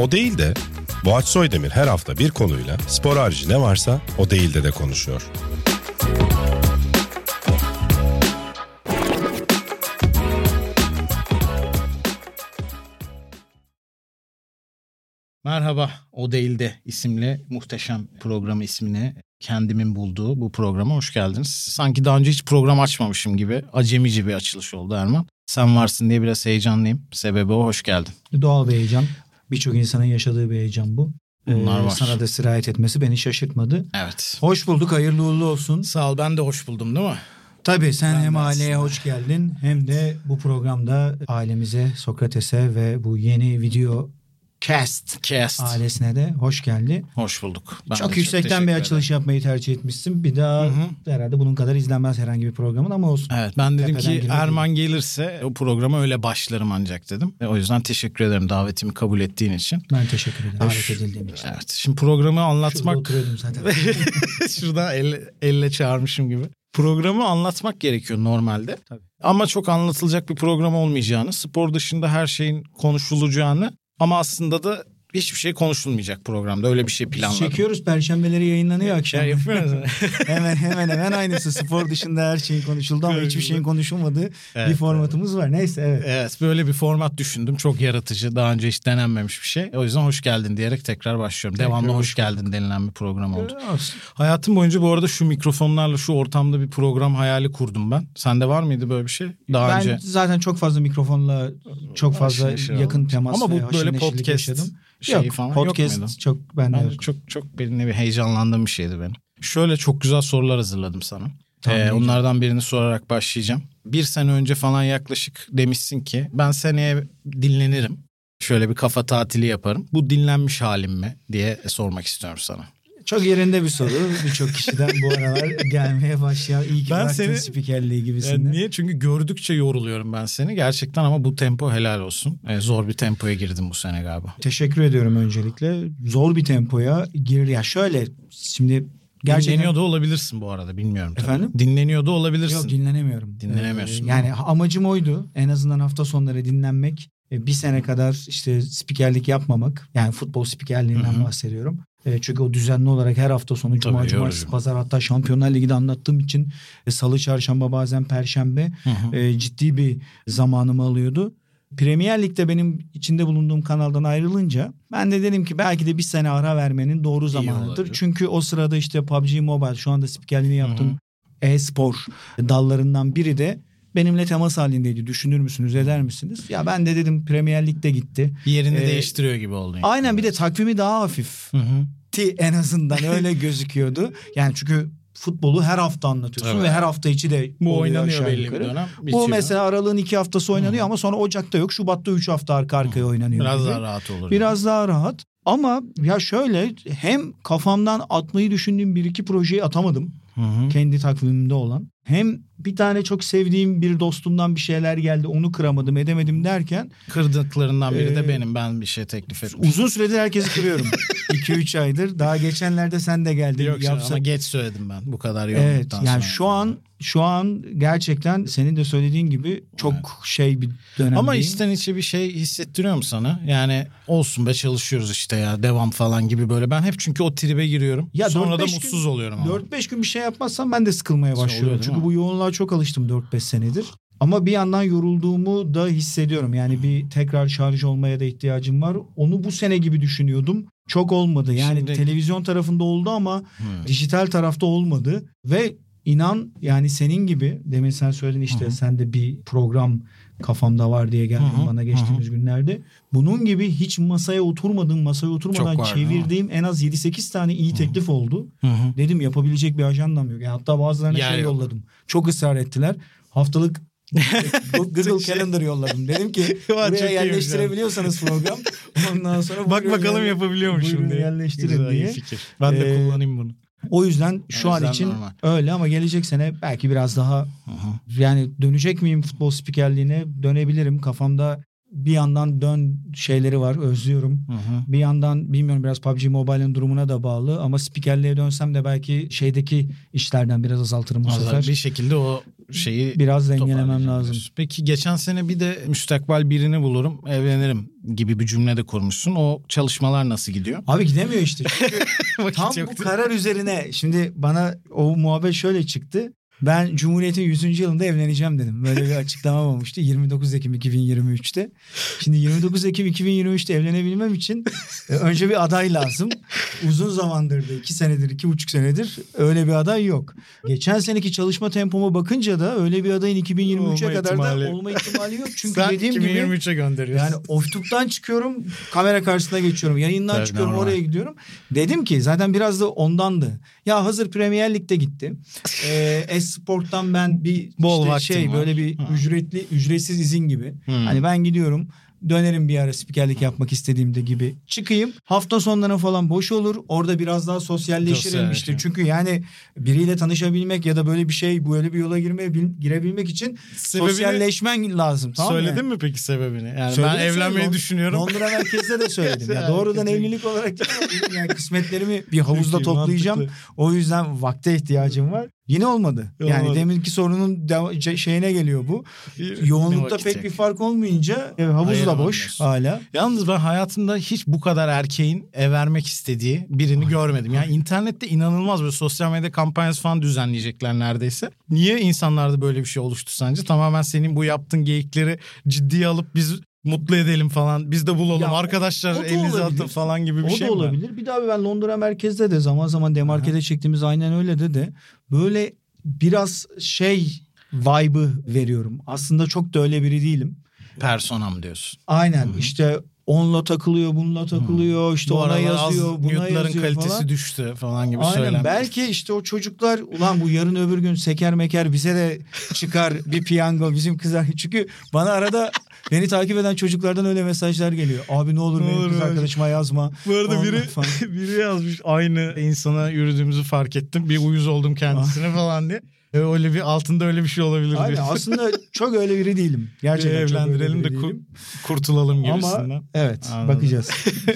O değil de Boğaç Soydemir her hafta bir konuyla spor harici ne varsa o değil de de konuşuyor. Merhaba, O Değil de isimli muhteşem programı ismini kendimin bulduğu bu programa hoş geldiniz. Sanki daha önce hiç program açmamışım gibi acemici bir açılış oldu Erman. Sen varsın diye biraz heyecanlıyım. Sebebi o, hoş geldin. Doğal bir heyecan. Birçok insanın yaşadığı bir heyecan bu. Bunlar Ee, var. Sana da sirayet etmesi beni şaşırtmadı. Evet. Hoş bulduk, hayırlı uğurlu olsun. Sağ ol, ben de hoş buldum değil mi? Tabii sen Ben hem aileye aslında. hoş geldin hem de bu programda ailemize, Sokrates'e ve bu yeni video cast Cast. ailesine de hoş geldi. Hoş bulduk. Ben çok yüksekten teşekkür bir ederim. açılış yapmayı tercih etmişsin. Bir daha Hı hı. herhalde bunun kadar izlenmez herhangi bir programın ama olsun. Evet ben dedim Tepeden ki Erman gelirse o programa öyle başlarım ancak dedim. E, o yüzden teşekkür ederim davetimi kabul ettiğin için. Ben teşekkür ederim. Davet edildiğim için. Evet şimdi programı Şurada anlatmak oturuyordum zaten. Şurada elle, elle çağırmışım gibi. Programı anlatmak gerekiyor normalde. Tabii. Ama çok anlatılacak bir program olmayacağını, spor dışında her şeyin konuşulacağını ama aslında da hiçbir şey konuşulmayacak programda. Öyle bir şey planladım. çekiyoruz perşembeleri yayınlanıyor akşam. Ya yapıyoruz. hemen hemen hemen aynısı spor dışında her şeyin konuşuldu ama hiçbir şeyin konuşulmadığı bir Evet, formatımız var. Neyse evet. evet böyle bir format düşündüm. Çok yaratıcı. Daha önce hiç denenmemiş bir şey. O yüzden hoş geldin diyerek tekrar başlıyorum. Tekrar Devamlı hoş geldin denilen bir program oldu. Olsun. Hayatım boyunca bu arada şu mikrofonlarla şu ortamda bir program hayali kurdum ben. Sende var mıydı böyle bir şey? Daha ben önce zaten çok fazla mikrofonla çok fazla yakın temas Ama bu böyle podcast yaşadım. Şeyi yok, falan yok podcast muydu? çok bende Ben yok. çok çok benimle bir heyecanlandığım bir şeydi benim. Şöyle çok güzel sorular hazırladım sana. Tamam, Ee, onlardan birini sorarak başlayacağım. Bir sene önce falan yaklaşık demişsin ki ben seneye dinlenirim. Şöyle bir kafa tatili yaparım. Bu dinlenmiş halim mi diye sormak istiyorum sana. Çok yerinde bir soru. Birçok kişiden bu aralar gelmeye başlayan iyi ki Ben seni- spikerliği gibisinden. niye? Çünkü gördükçe yoruluyorum ben seni. Gerçekten ama bu tempo helal olsun. Ee, zor bir tempoya girdim bu sene galiba. Teşekkür ediyorum öncelikle. Zor bir tempoya gir. Ya şöyle şimdi gerçekten Dinleniyor da olabilirsin bu arada bilmiyorum. tabii. Efendim? Dinleniyor da olabilirsin. Yok dinlenemiyorum. Dinlenemiyorsun, Ee, yani amacım oydu. En azından hafta sonları dinlenmek. Ee, Bir sene kadar işte spikerlik yapmamak. Yani futbol spikerliğinden Hı hı. bahsediyorum. Ee, Çünkü o düzenli olarak her hafta sonu cuma, Tabii, cumartesi, yorucu. pazar hatta Şampiyonlar Ligi'de anlattığım için e, salı, çarşamba bazen perşembe Hı hı. e, ciddi bir zamanımı alıyordu. Premier Lig'de benim içinde bulunduğum kanaldan ayrılınca ben de dedim ki belki de bir sene ara vermenin doğru zamanıdır. olabilir. Çünkü o sırada işte PUBG Mobile şu anda spikerliğini yaptığım e-spor dallarından biri de benimle temas halindeydi. Düşünür müsünüz, eder misiniz? Ya ben de dedim Premier Lig'de gitti. Yerini Ee, değiştiriyor gibi oldun. yani. Aynen bir de takvimi daha hafif. Hı en azından öyle gözüküyordu. Yani çünkü futbolu her hafta anlatıyorsun Evet. ve her hafta içi de Bu oynanıyor belli bir yukarı. dönem. Bu bitiyor. mesela aralığın iki haftası oynanıyor ama sonra Ocak'ta yok. Şubat'ta üç hafta arka arkaya oynanıyor. biraz gibi. daha rahat olur. Biraz daha rahat. Ama ya şöyle hem kafamdan atmayı düşündüğüm bir iki projeyi atamadım. Hı hı. Kendi takvimimde olan. Hem bir tane çok sevdiğim bir dostumdan bir şeyler geldi onu kıramadım edemedim derken Kırdıklarından biri de Ee, benim. Ben bir şey teklif etmiştim. uzun süredir herkesi kırıyorum. 2-3 aydır. Daha geçenlerde sen de geldin. Yok yapsa- ama geç söyledim ben bu kadar Evet yoğunluktan yani sonra. şu an şu an gerçekten senin de söylediğin gibi çok şey bir dönem. Ama içten içe bir şey hissettiriyor mu sana? Yani olsun be çalışıyoruz işte ya devam falan gibi böyle. Ben hep çünkü o tribe giriyorum. Ya Sonra da 4-5 gün- mutsuz oluyorum ama. 4-5 gün bir şey yapmazsam ben de sıkılmaya Oluyor başlıyorum. değil Çünkü mi? bu yoğunluğa çok alıştım 4-5 senedir. Ama bir yandan yorulduğumu da hissediyorum. Yani bir tekrar şarj olmaya da ihtiyacım var. Onu bu sene gibi düşünüyordum. Çok olmadı. Yani Şimdi- televizyon tarafında oldu ama Hı. dijital tarafta olmadı. Ve inan yani senin gibi demin sen söyledin işte Hı hı. sende bir program kafamda var diye geldin Hı hı, bana geçtiğimiz günlerde. Bunun gibi hiç masaya oturmadığım, masaya oturmadan var, çevirdiğim en az 7-8 tane iyi teklif oldu. Hı hı. Dedim yapabilecek bir ajandam yok. Yani hatta bazılarına Yer şey yok. yolladım. Çok ısrar ettiler. Haftalık Google Şey- Calendar yolladım. Dedim ki Var, buraya yerleştirebiliyorsanız program. Ondan sonra Bak bakalım yapabiliyormuşum buyurun diye. yerleştirin Güzel, diye. fikir. Ben de Ee, kullanayım bunu. O yüzden şu O an için normal. öyle ama gelecek sene belki biraz daha hı. yani dönecek miyim futbol spikerliğine? Dönebilirim. Kafamda bir yandan dön şeyleri var özlüyorum. Hı hı. Bir yandan bilmiyorum biraz PUBG Mobile'ın durumuna da bağlı ama spikerliğe dönsem de belki şeydeki işlerden biraz azaltırım bu sefer. Bir şekilde o şeyi Biraz dengelemem lazım. Peki geçen sene bir de müstakbel birini bulurum, evlenirim gibi bir cümle de kurmuşsun. O çalışmalar nasıl gidiyor? Abi gidemiyor işte. Çünkü tam bu karar üzerine şimdi bana o muhabbet şöyle çıktı. Ben Cumhuriyet'in 100. yılında evleneceğim dedim. Böyle bir açıklamam olmuştu 29 Ekim 2023'te. Şimdi 29 Ekim 2023'te evlenebilmem için e, önce bir aday lazım. Uzun zamandır da 2 senedir, 2,5 senedir öyle bir aday yok. Geçen seneki çalışma tempoma bakınca da öyle bir adayın 2023'e Olma kadar ihtimali- da olma ihtimali yok. Çünkü Sen dediğim gibi 2023'e gönderiyorsun. yani oftuptan çıkıyorum kamera karşısına geçiyorum yayından Tabii, çıkıyorum normal. oraya gidiyorum. Dedim ki zaten biraz da ondandı. Ya hazır Premier Lig'de gitti. Ee, Esport'tan ben bir Bol işte şey var. böyle bir Ha. ücretli ücretsiz izin gibi. Hmm. Hani ben gidiyorum dönerim bir ara spikerlik yapmak istediğimde gibi çıkayım. Hafta sonları falan boş olur. Orada biraz daha sosyalleşirim işte. Çünkü yani biriyle tanışabilmek ya da böyle bir şey böyle bir yola girmeye bil- girebilmek için Sebebini sosyalleşmen lazım. Tamam? Söyledin mi peki sebebini? Yani Söyledim, ben evlenmeyi söyledim. düşünüyorum. Londra merkezde de söyledim. ya doğrudan evlilik olarak yani kısmetlerimi bir havuzda toplayacağım. mantıklı. O yüzden vakte ihtiyacım var. Yine olmadı. Yani Olmadı. deminki sorunun deva- ce- şeyine geliyor bu. Yoğunlukta pek bir fark olmayınca e, havuz da boş diyorsun. hala. Yalnız ben hayatımda hiç bu kadar erkeğin ev vermek istediği birini görmedim. Yani internette inanılmaz böyle sosyal medya kampanyası falan düzenleyecekler neredeyse. Niye insanlarda böyle bir şey oluştu sence? Tamamen senin bu yaptığın geyikleri ciddiye alıp biz mutlu edelim falan. Biz de bulalım Ya o- arkadaşlar o da elinize atın falan gibi bir o şey da mi var? olabilir. Bir daha ben Londra merkezde de zaman zaman demarkede çektiğimiz aynen öyle de de böyle biraz şey vibe'ı veriyorum. Aslında çok da öyle biri değilim. Personam diyorsun. Aynen işte onunla takılıyor, bununla takılıyor, işte Bu ona yazıyor, az buna yazıyor kalitesi falan. düştü falan gibi Aynen söylenmiş. belki işte o çocuklar ulan bu yarın öbür gün seker meker bize de çıkar bir piyango bizim kızlar. Çünkü bana arada beni takip eden çocuklardan öyle mesajlar geliyor. Abi ne olur Ne olur kız arkadaşıma yazma. Bu arada Ondan biri falan. biri yazmış aynı insana yürüdüğümüzü fark ettim. Bir uyuz oldum kendisine falan diye. E, Öyle bir altında öyle bir şey olabilir Aynen aslında çok öyle biri değilim. Bir Gerçekten öyle evlendirelim de biri ku- değilim. kurtulalım gibisinden. Ama evet Anladım. bakacağız.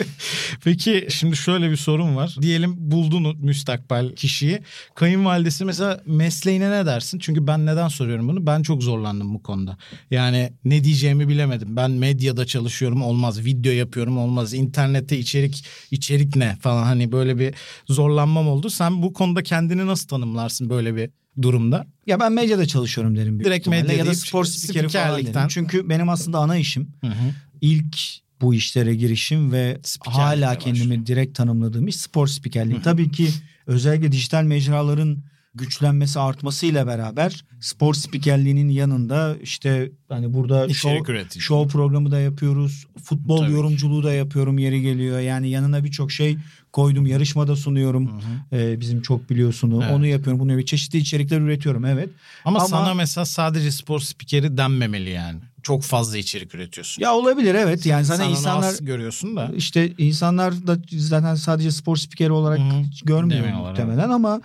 Peki şimdi şöyle bir sorun var. Diyelim buldun müstakbel kişiyi. Kayınvalidesi mesela mesleğine ne dersin? Çünkü ben neden soruyorum bunu? Ben çok zorlandım bu konuda. Yani ne diyeceğimi bilemedim. Ben medyada çalışıyorum olmaz. Video yapıyorum olmaz. İnternette içerik içerik ne falan hani böyle bir zorlanmam oldu. Sen bu konuda kendini nasıl tanımlarsın böyle bir durumda? Ya ben medyada çalışıyorum derim. büyük Direkt ihtimalle. medya ya da spor spikeri falan derim. Çünkü benim aslında ana işim Hı hı. ilk bu işlere girişim ve hala kendimi başlıyor. direkt tanımladığım iş spor spikerliği. Hı. Tabii ki özellikle dijital mecraların güçlenmesi artmasıyla beraber spor spikerliğinin yanında işte hani burada İçerik show, show programı da yapıyoruz. Futbol Tabii yorumculuğu da yapıyorum yeri geliyor. Yani yanına birçok şey koydum. Yarışmada sunuyorum. Hı hı. Ee, bizim çok biliyorsun Evet. onu yapıyorum. Bunu yapıyorum. Çeşitli içerikler üretiyorum evet. Ama, Ama- sana mesela sadece spor spikeri denmemeli yani. Çok fazla içerik üretiyorsun. Ya olabilir evet. Yani zaten Sen insanlar görüyorsun da. İşte insanlar da zaten sadece spor spikeri olarak Hı hı. görmüyor Demiyorlar, muhtemelen ama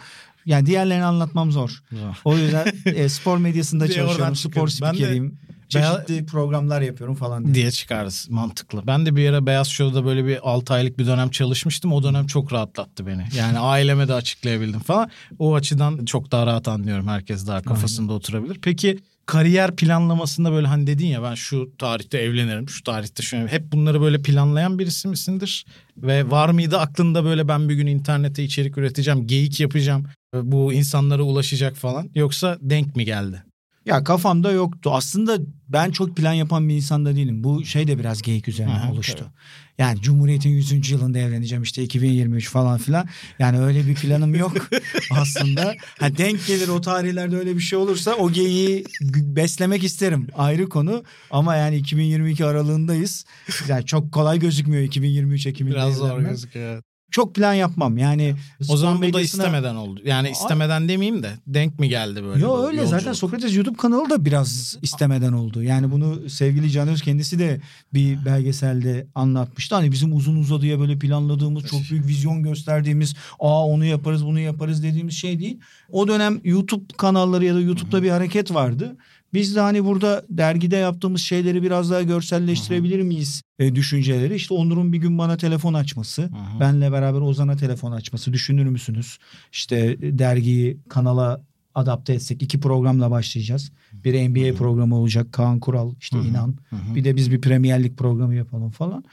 yani diğerlerini anlatmam zor. O yüzden e, spor medyasında çalışıyorum. Spor spikeriyim. Çeşitli programlar yapıyorum falan diye. diye çıkarız mantıklı. Ben de bir ara Beyaz Show'da böyle bir 6 aylık bir dönem çalışmıştım. O dönem çok rahatlattı beni. Yani aileme de açıklayabildim falan. O açıdan çok daha rahat anlıyorum. Herkes daha kafasında oturabilir. Peki kariyer planlamasında böyle hani dedin ya ben şu tarihte evlenirim, şu tarihte şöyle hep bunları böyle planlayan birisi misindir? Ve var mıydı aklında böyle ben bir gün internete içerik üreteceğim, geyik yapacağım, bu insanlara ulaşacak falan yoksa denk mi geldi? Ya kafamda yoktu. Aslında ben çok plan yapan bir insan da değilim. Bu şey de biraz geyik üzerine hı, oluştu. tabii. Yani Cumhuriyet'in 100. yılında evleneceğim işte 2023 falan filan. Yani öyle bir planım yok aslında. Ha denk gelir o tarihlerde öyle bir şey olursa o geyiği beslemek isterim. Ayrı konu. Ama yani 2022 aralığındayız. Yani çok kolay gözükmüyor 2023 Ekim'inde Biraz zor gözüküyor. Çok plan yapmam. Yani O zaman bu da istemeden oldu. Yani istemeden demeyeyim de denk mi geldi böyle? Yo bu öyle yolculuk? zaten Sokrates YouTube kanalı da biraz istemeden oldu. Yani bunu sevgili Canöz kendisi de bir belgeselde anlatmıştı. Hani bizim uzun uzadıya böyle planladığımız çok büyük vizyon gösterdiğimiz aa onu yaparız bunu yaparız dediğimiz şey değil. O dönem YouTube kanalları ya da YouTube'da bir hareket vardı. Biz de hani burada dergide yaptığımız şeyleri biraz daha görselleştirebilir miyiz e, düşünceleri. İşte Onur'un bir gün bana telefon açması, hı. benle beraber Ozan'a telefon açması düşünür müsünüz? İşte e, dergiyi kanala adapte etsek iki programla başlayacağız. Bir NBA programı olacak Kaan Kural işte inan. Bir de biz bir Premier Lig programı yapalım falan.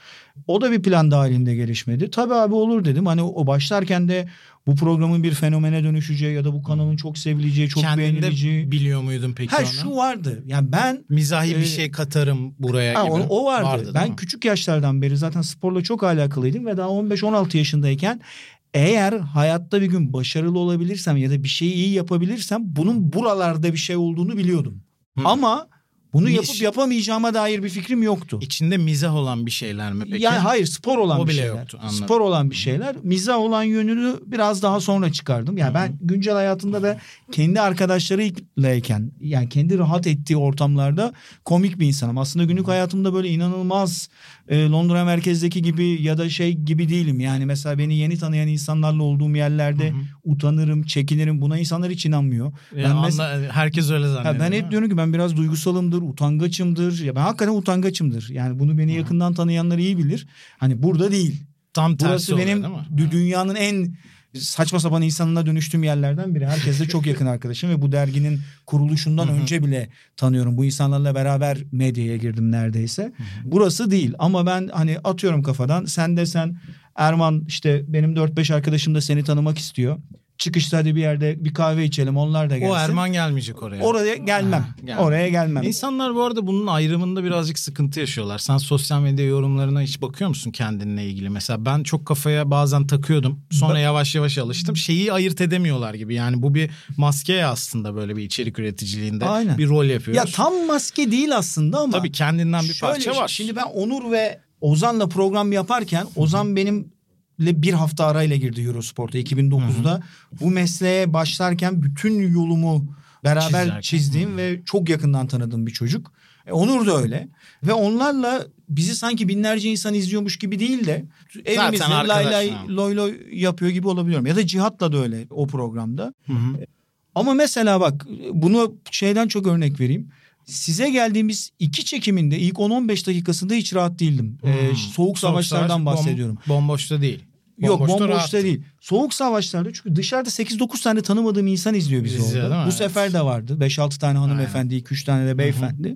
O da bir plan dahilinde gelişmedi. Tabii abi olur dedim. Hani o başlarken de bu programın bir fenomene dönüşeceği ya da bu kanalın çok sevileceği, çok Kendinde beğenileceği. biliyor muydun peki Ha onu? şu vardı. Yani ben Mizahi Ee, bir şey katarım buraya Ha, gibi. o, o vardı. Vardı, ben küçük yaşlardan beri zaten sporla çok alakalıydım ve daha 15-16 yaşındayken eğer hayatta bir gün başarılı olabilirsem ya da bir şeyi iyi yapabilirsem bunun buralarda bir şey olduğunu biliyordum. Hı. Ama bunu yapıp yapamayacağıma dair bir fikrim yoktu. İçinde mizah olan bir şeyler mi peki? Yani hayır spor olan O bir şeyler. yoktu, anladım. spor olan bir şeyler. Mizah olan yönünü biraz daha sonra çıkardım. Yani ben güncel hayatımda da kendi arkadaşlarıylayken yani kendi rahat ettiği ortamlarda komik bir insanım. Aslında günlük hayatımda böyle inanılmaz e, Londra merkezdeki gibi ya da şey gibi değilim. Yani mesela beni yeni tanıyan insanlarla olduğum yerlerde utanırım, çekinirim. Buna insanlar hiç inanmıyor. Ya Ben mes- anla- herkes öyle zannediyor. Ha, ben hep diyorum ki ben biraz duygusalımdır, utangaçımdır. Ya ben hakikaten utangaçımdır. Yani bunu beni yakından tanıyanlar iyi bilir. Hani burada değil. Tam tersi Burası oluyor, benim dü- dünyanın en saçma sapan insanına dönüştüğüm yerlerden biri. Herkes de çok yakın arkadaşım ve bu derginin kuruluşundan önce bile tanıyorum. Bu insanlarla beraber medyaya girdim neredeyse. Burası değil ama ben hani atıyorum kafadan sen de sen Erman işte benim 4-5 arkadaşım da seni tanımak istiyor. Çıkışta hadi bir yerde bir kahve içelim onlar da gelsin. O Erman gelmeyecek oraya. Oraya gelmem. Ha, gelmem. Oraya gelmem. İnsanlar bu arada bunun ayrımında birazcık sıkıntı yaşıyorlar. Sen sosyal medya yorumlarına hiç bakıyor musun kendinle ilgili? Mesela ben çok kafaya bazen takıyordum. Sonra yavaş yavaş alıştım. Şeyi ayırt edemiyorlar gibi. Yani bu bir maske aslında böyle bir içerik üreticiliğinde. Aynen. Bir rol yapıyoruz. Ya tam maske değil aslında ama. Tabii kendinden bir Şöyle parça var. Şimdi ben Onur ve Ozan'la program yaparken Ozan benimle bir hafta arayla girdi Eurosport'a 2009'da. Bu mesleğe başlarken bütün yolumu beraber Çizerken. çizdiğim ve çok yakından tanıdığım bir çocuk. E, Onur da öyle. Ve onlarla bizi sanki binlerce insan izliyormuş gibi değil de evimizde lay lay loy loy yapıyor gibi olabiliyorum. Ya da Cihat'la da öyle o programda. Hı hı. Ama mesela bak bunu şeyden çok örnek vereyim. Size geldiğimiz iki çekiminde ilk 10-15 dakikasında hiç rahat değildim. Ee, Hmm. soğuk savaşlardan savaş, bom- bahsediyorum. bomboşta değil. Yok Bomboşta bomboşta rahattı. değil. Soğuk savaşlarda çünkü dışarıda 8-9 tane tanımadığım insan izliyor bizi İzliyor, orada. Bu Evet. sefer de vardı. 5-6 tane hanımefendi, 2-3 tane de beyefendi.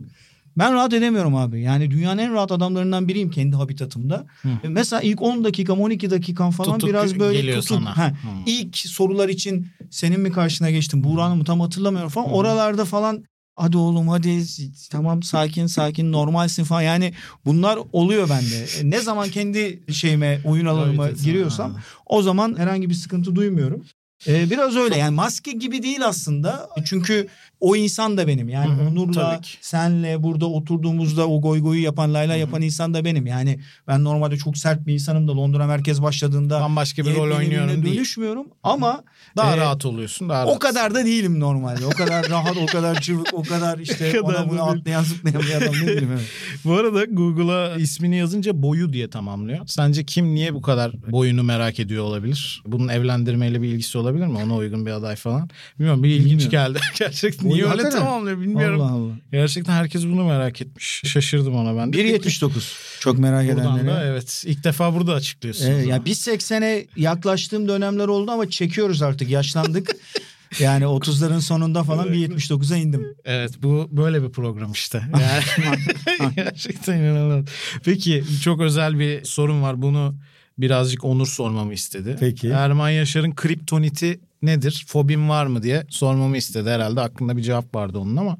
Ben rahat edemiyorum abi. Yani dünyanın en rahat adamlarından biriyim kendi habitatımda. E, Mesela ilk 10 dakikam 12 dakikam falan Tutuk biraz böyle geliyor tutuk. sana. Ha, Hı. İlk sorular için senin mi karşına geçtim? Buğra'nın mı tam hatırlamıyorum falan. Oralarda falan hadi oğlum hadi tamam sakin sakin normalsin falan. Yani bunlar oluyor bende. E, Ne zaman kendi şeyime oyun alanıma giriyorsam ha. o zaman herhangi bir sıkıntı duymuyorum. Ee, biraz öyle yani maske gibi değil aslında. Çünkü o insan da benim. Yani Hı hı, Onur'la, senle burada oturduğumuzda o goy goyu yapan layla yapan insan da benim. Yani ben normalde çok sert bir insanım da Londra merkez başladığında Bambaşka bir rol oynuyorum değil. dönüşmüyorum ama Daha e, rahat oluyorsun. Daha o rahat. kadar da değilim normalde. O kadar rahat, o kadar çırpık, o kadar işte O kadar ona bunu atlayan zıplayan bir adam ne bileyim. Evet. Bu arada Google'a ismini yazınca boyu diye tamamlıyor. Sence kim niye bu kadar boyunu merak ediyor olabilir? Bunun evlendirmeyle bir ilgisi olabilir mi? Ona uygun bir aday falan. Bilmiyorum bir ilginç Bilmiyorum. geldi. Gerçekten niye öyle hakikaten. tamamlıyor bilmiyorum. Allah Allah. Gerçekten herkes bunu merak etmiş. Şaşırdım ona ben de. 1.79 çok merak Buradan edenlere. da evet ilk defa burada açıklıyorsun. Evet, ya biz 80'e yaklaştığım dönemler oldu ama çekiyoruz artık yaşlandık. yani 30'ların sonunda falan bir 79'a indim. Evet bu böyle bir program işte. Yani gerçekten inanılmaz. Peki çok özel bir sorun var. Bunu birazcık Onur sormamı istedi. Peki. Erman Yaşar'ın kriptoniti nedir? Fobin var mı diye sormamı istedi. Herhalde aklında bir cevap vardı onun ama.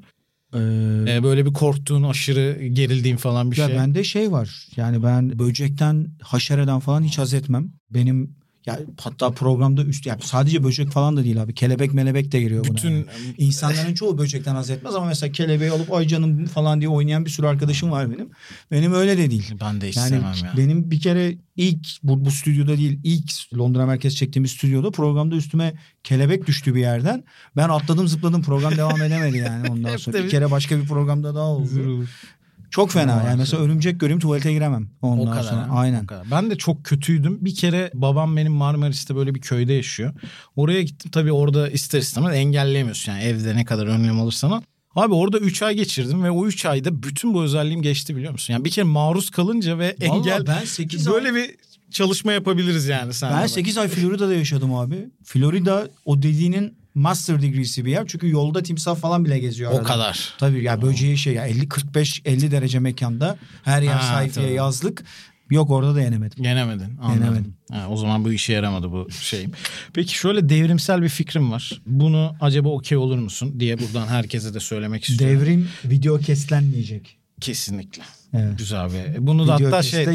Ee, böyle bir korktuğun, aşırı gerildiğin falan bir ya şey. bende şey var. Yani ben böcekten, haşereden falan hiç haz etmem. Benim ya hatta programda üst yani sadece böcek falan da değil abi. Kelebek melebek de giriyor buna. Bütün yani. İnsanların çoğu böcekten haz etmez ama mesela kelebeği alıp ay canım falan diye oynayan bir sürü arkadaşım var benim. Benim öyle de değil. ben de Yani istemem ya. benim bir kere ilk bu, bu stüdyoda değil ilk Londra merkez çektiğimiz stüdyoda programda üstüme kelebek düştü bir yerden. Ben atladım zıpladım program devam edemedi yani ondan sonra. bir- kere başka bir programda daha oldu. Çok fena yani mesela örümcek göreyim tuvalete giremem ondan O kadar. sonra. ha? Aynen. O kadar. Ben de çok kötüydüm. Bir kere babam benim Marmaris'te böyle bir köyde yaşıyor. Oraya gittim tabii orada ister istemez engelleyemiyorsun. Yani evde ne kadar önlem alırsan al. Abi orada 3 ay geçirdim ve o 3 ayda bütün bu özelliğim geçti biliyor musun? Yani bir kere maruz kalınca ve Vallahi engel ben 8 ay, böyle bir çalışma yapabiliriz yani sen. ben 8 ay Florida'da yaşadım abi. Florida o dediğinin master degree'si bir yer. Çünkü yolda timsah falan bile geziyor. O arada. kadar. Tabii ya böceği şey ya 50 45 50 derece mekanda her yer Ha, sayfiye tabii. yazlık. Yok orada da yenemedim. Yenemedin. Anladım. Yenemedim. Ha, o zaman bu işe yaramadı bu şey. Peki şöyle devrimsel bir fikrim var. Bunu acaba okey olur musun diye buradan herkese de söylemek istiyorum. Devrim video kesilenmeyecek. Kesinlikle. Evet. Güzel bir. Bunu da Video hatta şey TG.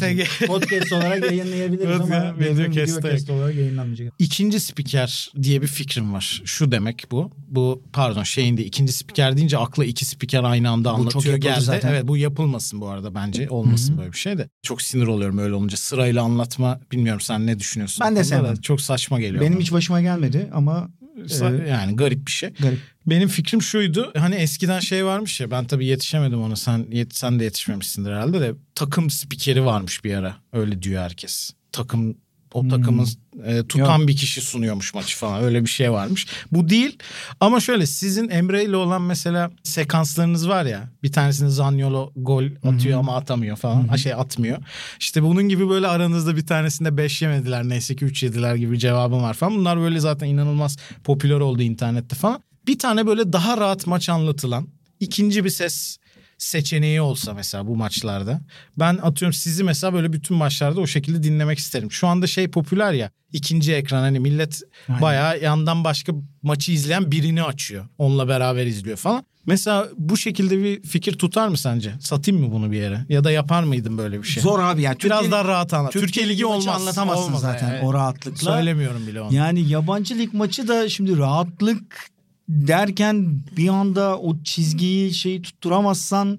TG. Podcast olarak yayınlayabiliriz ama Video- video keste olarak yayınlanmayacak. İkinci spiker diye bir fikrim var. Şu demek bu. Bu pardon şeyin de ikinci spiker deyince akla iki spiker aynı anda Bu anlatıyor geldi. zaten. Evet bu yapılmasın bu arada bence. Olmasın böyle bir şey de. Çok sinir oluyorum öyle olunca. Sırayla anlatma bilmiyorum sen ne düşünüyorsun? Ben de sevmem. Çok saçma geliyor. Benim bana. hiç başıma gelmedi ama Sa- e, yani garip bir şey. garip. Benim fikrim şuydu. Hani eskiden şey varmış ya ben tabii yetişemedim ona. Sen yet, sen de yetişmemişsindir herhalde de takım spikeri varmış bir ara. Öyle diyor herkes. Takım o takımın e, tutan bir kişi sunuyormuş maçı falan. Öyle bir şey varmış. Bu değil. Ama şöyle sizin Emre ile olan mesela sekanslarınız var ya. Bir tanesinde Zaniolo gol atıyor ama atamıyor falan. Ha, Şey atmıyor. İşte bunun gibi böyle aranızda bir tanesinde 5 yemediler neyse ki 3 yediler gibi cevabım var falan. Bunlar böyle zaten inanılmaz popüler oldu internette falan. Bir tane böyle daha rahat maç anlatılan ikinci bir ses seçeneği olsa mesela bu maçlarda. Ben atıyorum sizi mesela böyle bütün maçlarda o şekilde dinlemek isterim. Şu anda şey popüler ya ikinci ekran hani millet Aynen. bayağı yandan başka maçı izleyen birini açıyor. Onunla beraber izliyor falan. Mesela bu şekilde bir fikir tutar mı sence? Satayım mı bunu bir yere? Ya da yapar mıydın böyle bir şey? Zor abi ya. Biraz Türkiye- daha rahat anlat. Türkiye, Ligi maçı olmaz. anlatamazsın Olmaz zaten yani. o rahatlıkla. Söylemiyorum bile onu. Yani yabancı lig maçı da şimdi rahatlık derken bir anda o çizgiyi şeyi tutturamazsan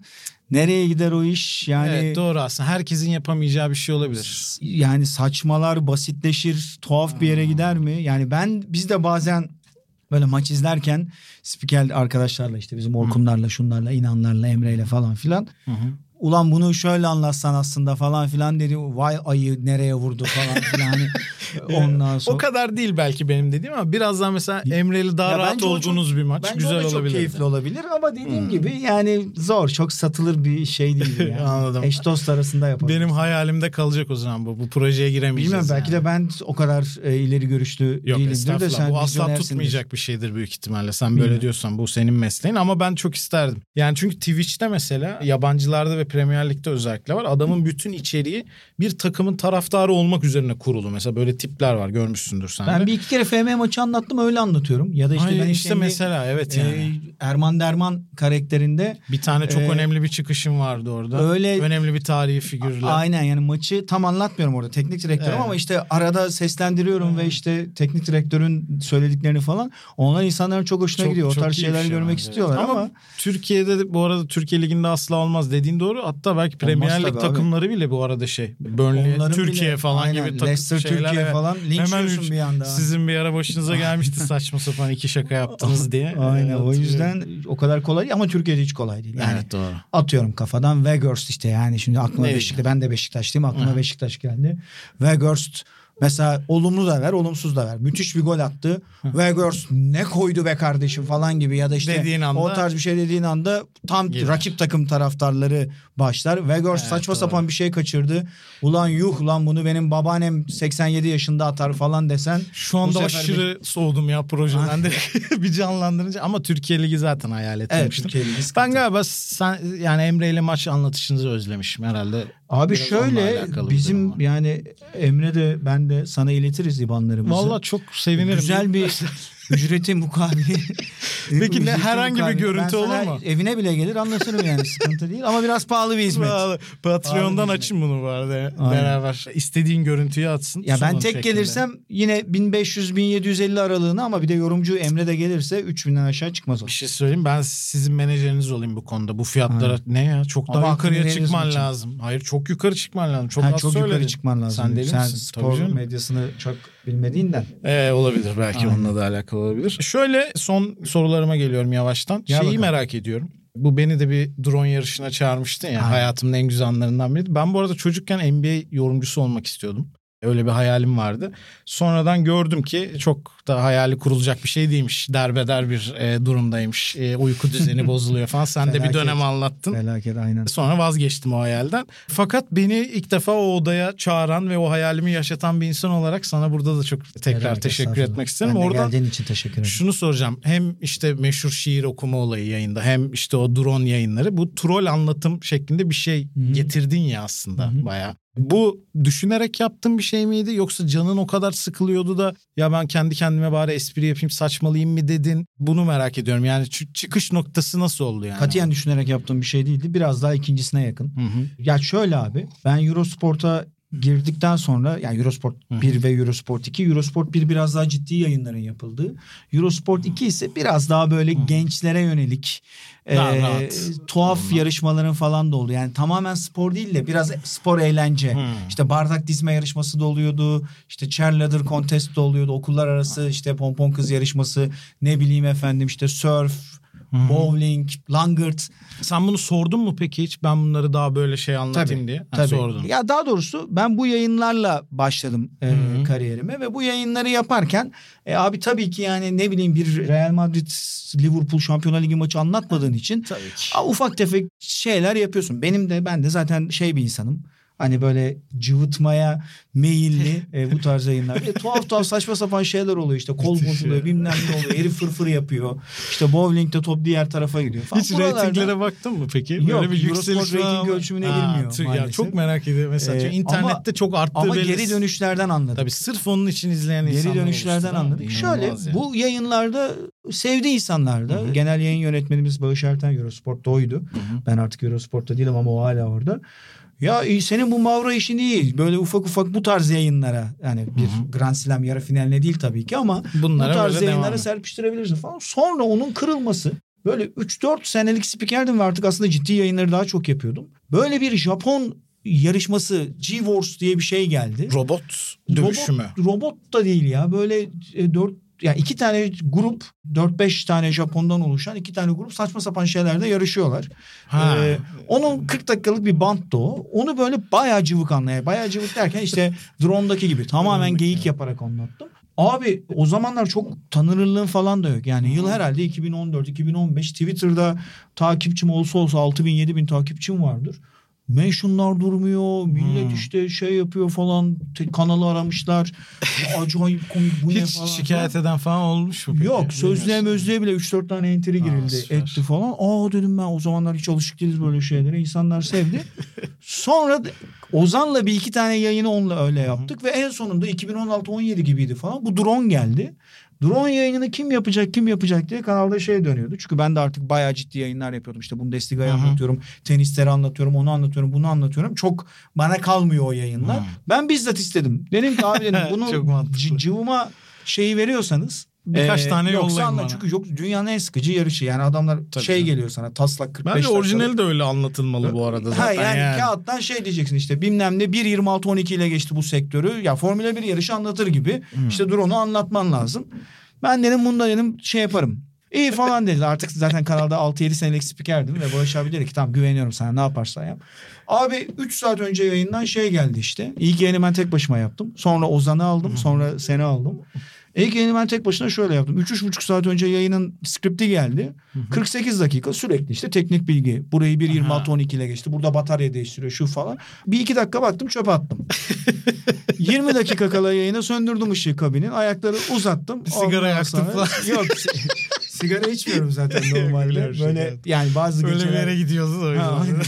nereye gider o iş? Yani evet doğru aslında. Herkesin yapamayacağı bir şey olabilir. yani saçmalar basitleşir, tuhaf bir yere gider mi? Yani ben biz de bazen böyle maç izlerken spiker arkadaşlarla işte bizim Orkunlarla, şunlarla, İnanlarla, Emre'yle falan filan Hı hı. Ulan bunu şöyle anlatsan aslında falan filan dedi. Vay ayı nereye vurdu falan filan. Hani ondan sonra. O kadar değil belki benim dediğim ama biraz daha mesela Emre'li daha Ya rahat olduğunuz bir maç Bence güzel çok olabilir. keyifli olabilir ama dediğim gibi yani zor. Çok satılır bir şey değil yani. Anladım. Eş dost arasında yapalım. Benim hayalimde kalacak o zaman bu. Bu projeye giremeyeceğiz. Bilmem belki yani. de ben o kadar e, ileri görüşlü Yok değilimdir de sen bu asla tutmayacak bir şeydir büyük ihtimalle. Sen böyle Bilmiyorum. diyorsan bu senin mesleğin ama ben çok isterdim. Yani çünkü Twitch'te mesela yabancılarda ve Premier Lig'de özellikle var. Adamın bütün içeriği bir takımın taraftarı olmak üzerine kurulu. Mesela böyle tipler var görmüşsündür sen de. Ben bir iki kere FM maçı anlattım öyle anlatıyorum. Ya da işte Hayır, ben işte mesela evet e, yani. Erman Derman karakterinde bir tane çok e, önemli bir çıkışım vardı orada. öyle- önemli bir tarihi figürle. Aynen yani maçı tam anlatmıyorum orada teknik direktörüm Evet. ama işte arada seslendiriyorum ve işte teknik direktörün söylediklerini falan. Onlar insanların çok hoşuna Çok- gidiyor. O tarz şeyler şey görmek bence. istiyorlar ama, Türkiye'de de bu arada Türkiye Ligi'nde asla olmaz dediğin doğru. Hatta belki Premier Lig tabii abi. takımları bile bu arada şey. Burnley, onların Türkiye bile- falan aynen, gibi takım Leicester şeyler. Türkiye evet. falan linç Hemen yiyorsun üç- bir anda. Sizin bir ara başınıza gelmişti saçma sapan iki şaka yaptınız diye. Aynen Evet, o yüzden o kadar kolay değil ama Türkiye'de hiç kolay değil. Yani Evet doğru. atıyorum kafadan Weghorst işte yani şimdi aklıma Beşiktaş ben de Beşiktaşlıyım aklıma. Beşiktaş geldi. Weghorst mesela olumlu da ver olumsuz da ver. Müthiş bir gol attı. Weghorst ne koydu be kardeşim falan gibi ya da işte Dediğin anda- o tarz bir şey dediğin anda tam Gider. rakip takım taraftarları başlar. Weghorst Evet, saçma doğru. sapan bir şey kaçırdı. Ulan yuh lan bunu benim babaannem 87 yaşında atar falan desen. Şu anda aşırı soğudum ya projeden de bir canlandırınca ama Türkiye Ligi zaten hayal Evet etmiştim. Türkiye Ligi ben galiba sen yani Emre ile maç anlatışınızı özlemişim herhalde. Abi Biraz şöyle bizim var. yani Emre de ben de sana iletiriz IBAN'larımızı. Vallahi çok sevinirim. Güzel bir ücreti mukabili. Peki ne, herhangi bir mukabili. görüntü Ben olur mu? Evine bile gelir anlatırım yani sıkıntı değil ama biraz pahalı bir hizmet. Pahalı. Patreon'dan Pahalı bir açın bunu bu arada Aynen. beraber. İstediğin görüntüyü atsın. Ya ben tek şeklinde. gelirsem yine 1500-1750 aralığını ama bir de yorumcu Emre de gelirse 3000'den aşağı çıkmaz o. Bir şey söyleyeyim ben sizin menajeriniz olayım bu konuda. Bu fiyatlara ne ya? Çok Ama daha hakkını yukarıya çıkman lazım. Hayır çok yukarı çıkman lazım. Çok Ha, az çok yukarı çıkman lazım. Sen deli Sen misin? spor medyasını çok bilmediğinden. Ee, olabilir belki Aynen. onunla da alakalı olabilir. Şöyle son sorularıma geliyorum yavaştan. Gel Şeyi bakalım. merak ediyorum. Bu beni de bir drone yarışına çağırmıştın ya. Aynen. Hayatımın en güzel anlarından biri. Ben bu arada çocukken NBA yorumcusu olmak istiyordum. Öyle bir hayalim vardı. Sonradan gördüm ki çok da hayali kurulacak bir şey değilmiş. Derbeder bir e, durumdaymış. E, uyku düzeni bozuluyor falan. Sen de bir Felaket. dönem anlattın. Felaket aynen. Sonra vazgeçtim o hayalden. Fakat beni ilk defa o odaya çağıran ve o hayalimi yaşatan bir insan olarak sana burada da çok tekrar Felaket, teşekkür etmek isterim. Ben de Oradan geldiğin için teşekkür ederim. şunu soracağım. Hem işte meşhur şiir okuma olayı yayında hem işte o drone yayınları. Bu troll anlatım şeklinde bir şey Hı. getirdin ya aslında Hı hı. bayağı. Bu düşünerek yaptığın bir şey miydi yoksa canın o kadar sıkılıyordu da ya ben kendi kendime bari espri yapayım saçmalayayım mı dedin? Bunu merak ediyorum. Yani çı- çıkış noktası nasıl oldu yani? Katiyen düşünerek yaptığım bir şey değildi. Biraz daha ikincisine yakın. Hı hı. Ya şöyle abi ben Eurosport'a girdikten sonra yani Eurosport Hı hı. 1 ve Eurosport 2 Eurosport 1 biraz daha ciddi yayınların yapıldığı Eurosport 2 ise biraz daha böyle gençlere yönelik Daha e, rahat. tuhaf Onlar. yarışmaların falan da oldu. Yani tamamen spor değil de biraz spor eğlence. İşte bardak dizme yarışması da oluyordu. İşte cheerleader contest de oluyordu. Okullar arası işte pompon kız yarışması ne bileyim efendim işte surf, bowling, langırt. Sen bunu sordun mu peki hiç? Ben bunları daha böyle şey anlatayım diye. Ha, Tabii. Sordun. Ya daha doğrusu ben bu yayınlarla başladım e, Hı hı. kariyerime ve bu yayınları yaparken e, abi tabii ki yani ne bileyim bir Real Madrid Liverpool Şampiyonlar Ligi maçı anlatmadığın için Tabii ki. a, ufak tefek şeyler yapıyorsun. Benim de ben de zaten şey bir insanım. Hani böyle cıvıtmaya meyilli e, bu tarz yayınlar. E, tuhaf tuhaf saçma sapan şeyler oluyor işte. Kol Müthiş bozuluyor ya. bilmem ne oluyor. Herif fırfır yapıyor. İşte bowling'de top diğer tarafa gidiyor falan. Hiç Buralarda- reytinglere baktın mı peki? Yok, Böyle bir yükseliş reyting ama- ölçümüne Ha, girmiyor Ya maalesef. çok merak ediyorum mesela. Ee, internette çok arttığı Ama belli. geri dönüşlerden anladım. Tabii sırf onun için izleyen Geri insanlar dönüşlerden oluştu, anladık. Şöyle yani. bu yayınlarda sevdiği insanlar da genel yayın yönetmenimiz Bağış Erten Eurosport'ta oydu. Hı hı. Ben artık Eurosport'ta değilim ama o hala orada. Ya e, senin bu Mavra işin iyi. Böyle ufak ufak bu tarz yayınlara yani bir Hı Grand Slam yarı finaline değil tabii ki ama Bunlara bu tarz yayınlara serpiştirebilirsin falan. Sonra onun kırılması böyle 3-4 senelik spikerdim ve artık aslında ciddi yayınları daha çok yapıyordum. Böyle bir Japon yarışması G-Wars diye bir şey geldi. Robot dövüşü mü? Robot, robot da değil ya. Böyle e, dört yani iki tane grup 4-5 tane Japon'dan oluşan iki tane grup saçma sapan şeylerde yarışıyorlar. Ha. Ee, onun 40 dakikalık bir banttı o. Onu böyle bayağı cıvık anlaya. Bayağı cıvık derken işte drone'daki gibi tamamen geyik yaparak anlattım. Abi o zamanlar çok tanınırlığın falan da yok. Yani yıl herhalde 2014-2015 Twitter'da takipçim olsa olsa 6000 7000 takipçim vardır. Mentionlar durmuyor. Millet Hmm. işte şey yapıyor falan. Te- kanalı aramışlar. Acayip komik bu ne Hiç falan. şikayet eden falan olmuş mu? peki? Yok sözlüğe mözlüğe bile 3-4 tane entry Aa, girildi süper. etti falan. Aa dedim ben o zamanlar hiç alışık değiliz böyle şeylere. İnsanlar sevdi. Sonra Ozan'la bir iki tane yayını onunla öyle yaptık. Ve en sonunda 2016-17 gibiydi falan. Bu drone geldi. Drone yayınını kim yapacak kim yapacak diye kanalda şey dönüyordu. Çünkü ben de artık bayağı ciddi yayınlar yapıyordum. İşte Bundesliga'yı Hı hı. anlatıyorum. Tenisleri anlatıyorum. Onu anlatıyorum. Bunu anlatıyorum. Çok bana kalmıyor o yayınlar. Hı. Ben bizzat istedim. Dedim ki abi dedim bunu cıvıma şeyi veriyorsanız Birkaç ee, tane yollayın bana. Çünkü yok dünyanın en sıkıcı yarışı. Yani adamlar Tabii şey canım. geliyor sana taslak 45 Bence orijinali de öyle anlatılmalı bu arada zaten. Ha, yani, yani. kağıttan şey diyeceksin işte bilmem ne 1.26-12 ile geçti bu sektörü. Ya Formula 1 yarışı anlatır gibi. Hmm. İşte dur onu anlatman lazım. Ben dedim bunda dedim şey yaparım. İyi falan dediler. Artık zaten kanalda 6-7 senelik spikerdim ve Barış abi dedi ki tamam güveniyorum sana ne yaparsan yap. Abi 3 saat önce yayından şey geldi işte. İlk yayını ben tek başıma yaptım. Sonra Ozan'ı aldım. Sonra seni aldım. İlk yayını ben tek başına şöyle yaptım. 3-3,5 saat önce yayının skripti geldi. 48 dakika sürekli işte teknik bilgi. Burayı 1.26-12 ile geçti. Burada batarya değiştiriyor şu falan. Bir iki dakika baktım çöpe attım. 20 dakika kala yayına söndürdüm ışığı kabinin. Ayakları uzattım. Bir sigara sonra- falan. Yok si- sigara içmiyorum zaten Öyle normalde. bir şey Böyle yani bazı Öyle bir geceler... yere gidiyoruz o yüzden.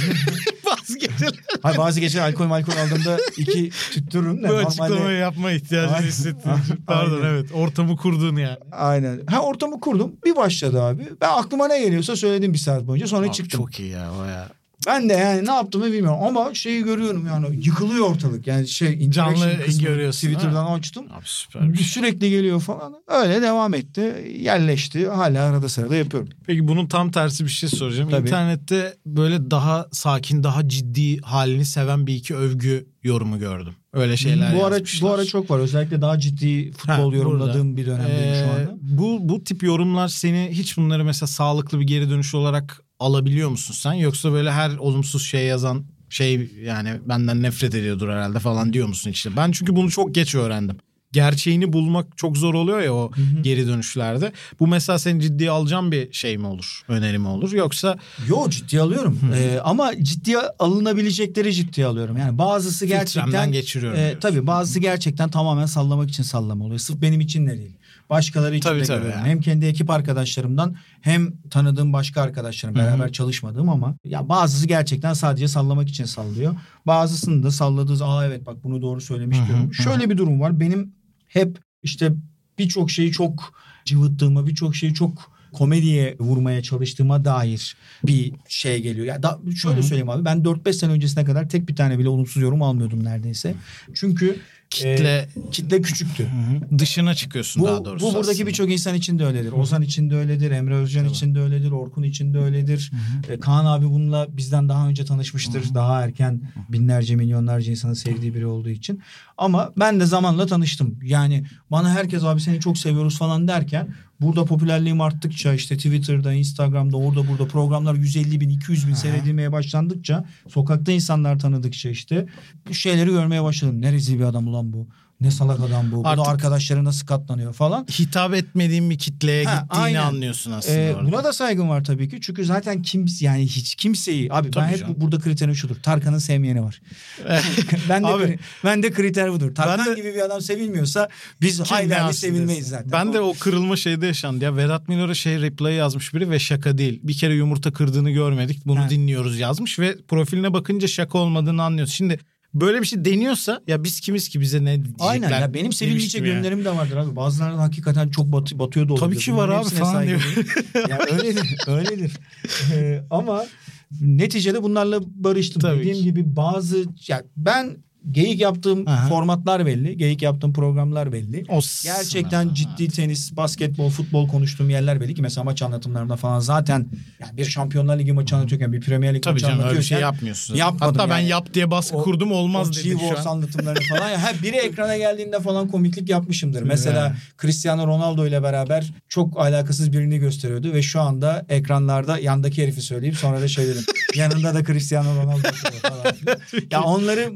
Geceler Hayır bazı geceler alkol alkol aldığımda iki tüttürürüm de. bu normalde- açıklamayı yapma ihtiyacını Aynen. hissettin. Pardon Aynen. evet ortamı kurdun yani. Aynen. Ha ortamı kurdum. Bir başladı abi. Ben aklıma ne geliyorsa söyledim bir saat boyunca. Sonra Abi çıktım. Çok iyi ya o ya. Ben de yani ne yaptığımı bilmiyorum ama şeyi görüyorum yani yıkılıyor ortalık. Yani şey Canlı görüyorsun, Twitter'dan açtım. Abi süper. Sürekli geliyor falan. Öyle devam etti. Yerleşti. Hala arada sırada yapıyorum. Peki bunun tam tersi bir şey soracağım. Tabii. İnternette böyle daha sakin, daha ciddi halini seven bir iki övgü yorumu gördüm. Öyle şeyler bu ara yazmışlar. bu ara çok var. Özellikle daha ciddi futbol Ha, yorumladığım burada. bir dönemdeyim şu Ee, anda. Bu bu tip yorumlar seni hiç bunları mesela sağlıklı bir geri dönüş olarak alabiliyor musun sen? Yoksa böyle her olumsuz şey yazan Şey yani benden nefret ediyordur herhalde falan diyor musun işte. Ben çünkü bunu çok geç öğrendim. Gerçeğini bulmak çok zor oluyor ya o geri dönüşlerde. Bu mesela senin ciddiye alacağın bir şey mi olur? Öneri mi olur? Yoksa Yo ciddiye alıyorum. Ee, ama ciddiye alınabilecekleri ciddiye alıyorum. Yani bazısı gerçekten Filtremden geçiriyorum E, tabii bazısı gerçekten tamamen sallamak için sallama oluyor. Sırf benim için de değil. Başkaları için Tabii, de tabii görüyorum. yani. Hem kendi ekip arkadaşlarımdan hem tanıdığım başka arkadaşlarım beraber çalışmadığım ama ya bazısı gerçekten sadece sallamak için sallıyor. Bazısını da salladığı aa evet bak bunu doğru söylemiş diyorum. Şöyle bir durum var. Benim hep işte birçok şeyi çok cıvıttığıma, birçok şeyi çok komediye vurmaya çalıştığıma dair bir şey geliyor. Ya da şöyle söyleyeyim abi ben 4-5 sene öncesine kadar tek bir tane bile olumsuz yorum almıyordum neredeyse. Çünkü kitle e, kitle küçüktü. dışına çıkıyorsun Bu, daha doğrusu. bu buradaki aslında. birçok insan için de öyledir. Ozan için de öyledir. Emre Özcan için de öyledir. Orkun için de öyledir. E, Kaan abi bununla bizden daha önce tanışmıştır. Daha erken binlerce milyonlarca insanın sevdiği biri olduğu için. Ama ben de zamanla tanıştım. Yani bana herkes abi seni çok seviyoruz falan derken burada popülerliğim arttıkça işte Twitter'da, Instagram'da, orada burada programlar 150 bin, 200 bin seyredilmeye başlandıkça sokakta insanlar tanıdıkça işte bu şeyleri görmeye başladım. Ne rezil bir adam ulan bu. Ne salak adam bu. Artık- da arkadaşları nasıl katlanıyor falan. hitap etmediğin bir kitleye Ha, gittiğini aynen. anlıyorsun aslında. Ee, orada. buna da saygım var tabii ki. Çünkü zaten kimse yani hiç kimseyi abi ben Tabii hep canım. bu- burada kriterim şudur. Tarkan'ın sevmeyeni var. ben de Abi, ben de kriter budur. Tarkan de- gibi bir adam sevilmiyorsa biz hayli sevilmeyiz zaten. Ben de o kırılma şeyde yaşandı ya. Vedat Milor'a şey reply yazmış biri ve şaka değil. Bir kere yumurta kırdığını görmedik. Bunu Ha. dinliyoruz yazmış ve profiline bakınca şaka olmadığını anlıyoruz. Şimdi böyle bir şey deniyorsa ya biz kimiz ki bize ne diyecekler? Aynen ya benim ya. yönlerim de vardır abi. Bazılarının hakikaten çok bat, batıyor da Tabii ki var Bunların abi falan diyor. ya öyledir, öyledir. Ee, ama neticede bunlarla barıştım. Tabii Dediğim ki. gibi bazı ya ben geyik yaptığım Aha. formatlar belli. Geyik yaptığım programlar belli. O Gerçekten sınava. ciddi tenis, basketbol, futbol konuştuğum yerler belli ki mesela maç anlatımlarında falan zaten yani bir Şampiyonlar Ligi maçı anlatıyorken bir Premier Lig Tabii maçı canım öyle bir anlatıyorken şey yapmıyorsun. yapmadım Hatta ben yani. yap diye baskı O- kurdum olmaz o dedim şu an. anlatımlarını falan. Ha, biri ekrana geldiğinde falan komiklik yapmışımdır. Mesela Cristiano Ronaldo ile beraber çok alakasız birini gösteriyordu ve şu anda ekranlarda yandaki herifi söyleyip sonra da şey dedim. yanında da Cristiano Ronaldo falan. ya onları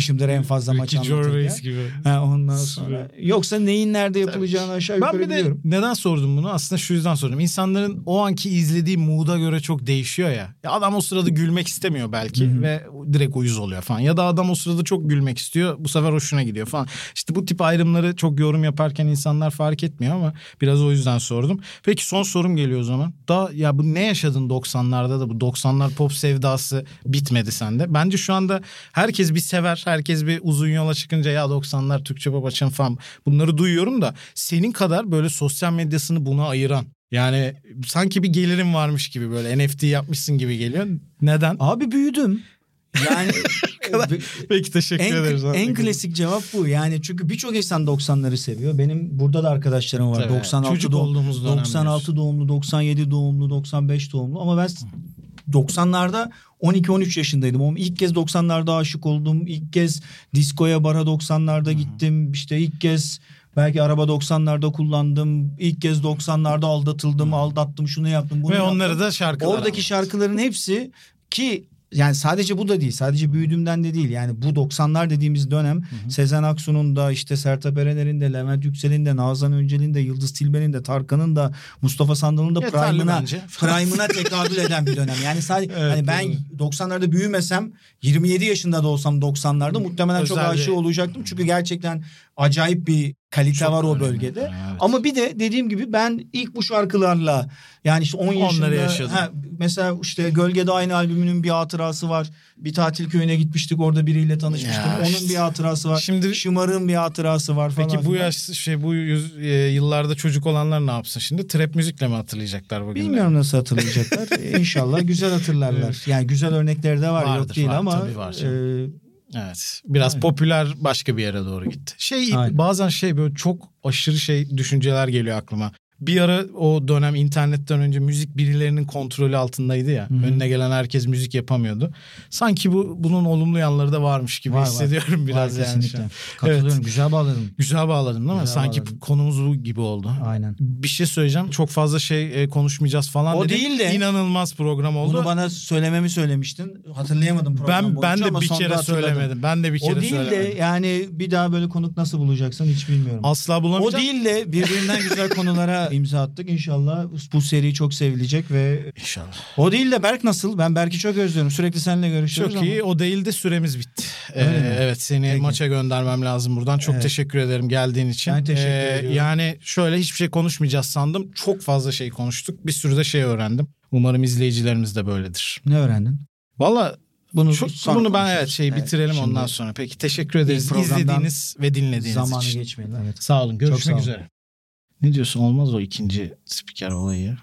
yapmışımdır en fazla maç Ricky anlatırken. Gibi. Ha, ondan sonra. Yoksa neyin nerede yapılacağını aşağı Ben yukarı bir de biliyorum. neden sordum bunu? Aslında şu yüzden sordum. İnsanların o anki izlediği mood'a göre çok değişiyor ya. ya adam o sırada gülmek istemiyor belki ve direkt uyuz oluyor falan. Ya da adam o sırada çok gülmek istiyor. Bu sefer hoşuna gidiyor falan. İşte bu tip ayrımları çok yorum yaparken insanlar fark etmiyor ama biraz o yüzden sordum. Peki son sorum geliyor o zaman. Daha ya bu ne yaşadın 90'larda da bu 90'lar pop sevdası bitmedi sende. Bence şu anda herkes bir sever. Herkes bir uzun yola çıkınca ya 90'lar Türkçe açan falan bunları duyuyorum da senin kadar böyle sosyal medyasını buna ayıran yani sanki bir gelirim varmış gibi böyle NFT yapmışsın gibi geliyor. Neden? Abi büyüdüm. Yani Peki teşekkür en, ederiz. en klasik cevap bu. Yani çünkü birçok insan 90'ları seviyor. Benim burada da arkadaşlarım var. Tabii. 96 Çocuk doğum- olduğumuz dönem 96 doğumlu, 97 doğumlu, 95 doğumlu ama ben 90'larda 12-13 yaşındaydım. İlk kez 90'larda aşık oldum. İlk kez diskoya bara 90'larda gittim. İşte ilk kez belki araba 90'larda kullandım. İlk kez 90'larda aldatıldım, aldattım, şunu yaptım, bunu Ve yaptım. onları da şarkılar. Oradaki şarkıların hepsi ki yani sadece bu da değil. Sadece büyüdüğümden de değil. Yani bu 90'lar dediğimiz dönem Sezen Aksu'nun da işte Sertab Erener'in de Levent Yüksel'in de Nazan Öncel'in de Yıldız Tilbe'nin de Tarkan'ın da Mustafa Sandal'ın da prime'ına prime'ına tekabül eden bir dönem. Yani sadece Evet, hani ben doğru. 90'larda büyümesem 27 yaşında da olsam 90'larda muhtemelen çok Özel bir- aşık olacaktım. Çünkü gerçekten acayip bir kalite Çok var o bölgede. Evet. Ama bir de dediğim gibi ben ilk bu şarkılarla yani işte 10 Onları yaşında yaşadın. ha, mesela işte Gölgede Aynı albümünün bir hatırası var. Bir tatil köyüne gitmiştik orada biriyle tanışmıştım. Ya Onun işte. bir hatırası var. Şimdi- Şımarığın bir hatırası var falan. Peki bu yaş şey bu yüz, e, yıllarda çocuk olanlar ne yapsın şimdi? Trap müzikle mi hatırlayacaklar bugün? Bilmiyorum nasıl hatırlayacaklar. İnşallah güzel hatırlarlar. Yani güzel örnekleri de var Vardır, yok değil var, ama var e, Evet. Biraz Aynen. popüler başka bir yere doğru gitti. Şey Aynen. bazen şey böyle çok aşırı şey düşünceler geliyor aklıma. Bir ara o dönem internetten önce müzik birilerinin kontrolü altındaydı ya. Hı. Önüne gelen herkes müzik yapamıyordu. Sanki bu bunun olumlu yanları da varmış gibi Var, var. hissediyorum biraz Var, yani. kesinlikle. Katılıyorum. Evet. Güzel bağladın. Güzel bağladın değil mi? Güzel Sanki bağladın. konumuz bu gibi oldu. Aynen. Bir şey söyleyeceğim. Çok fazla şey e, konuşmayacağız falan O dedim. değil de- inanılmaz program oldu. Bunu bana söylememi söylemiştin. Hatırlayamadım program ben ben de bir kere söylemedim. Ben de bir kere O değil söylemedim. de yani bir daha böyle konuk nasıl bulacaksın hiç bilmiyorum. Asla O bulamayacağım. değil de birbirinden güzel konulara imza attık. İnşallah bu seri çok sevilecek ve İnşallah. o değil de Berk nasıl? Ben Berk'i çok özlüyorum. Sürekli seninle görüşüyoruz Çok ama. iyi. O değil de süremiz bitti. Ee, Öyle mi? evet seni Peki. maça göndermem lazım buradan. Çok Evet. teşekkür ederim geldiğin için. Ee, Ben teşekkür ediyorum. Yani şöyle hiçbir şey konuşmayacağız sandım. Çok fazla şey konuştuk. Bir sürü de şey öğrendim. Umarım izleyicilerimiz de böyledir. Ne öğrendin? Valla Bunu Çok, sonra bunu ben konuşuruz. evet şey bitirelim şimdi ondan sonra. Peki teşekkür ederiz programdan izlediğiniz ve dinlediğiniz Zamanı için. geçmeyelim evet. Sağ olun. Çok sağ Görüşmek olun. üzere. Ne diyorsun olmaz o ikinci spiker olayı.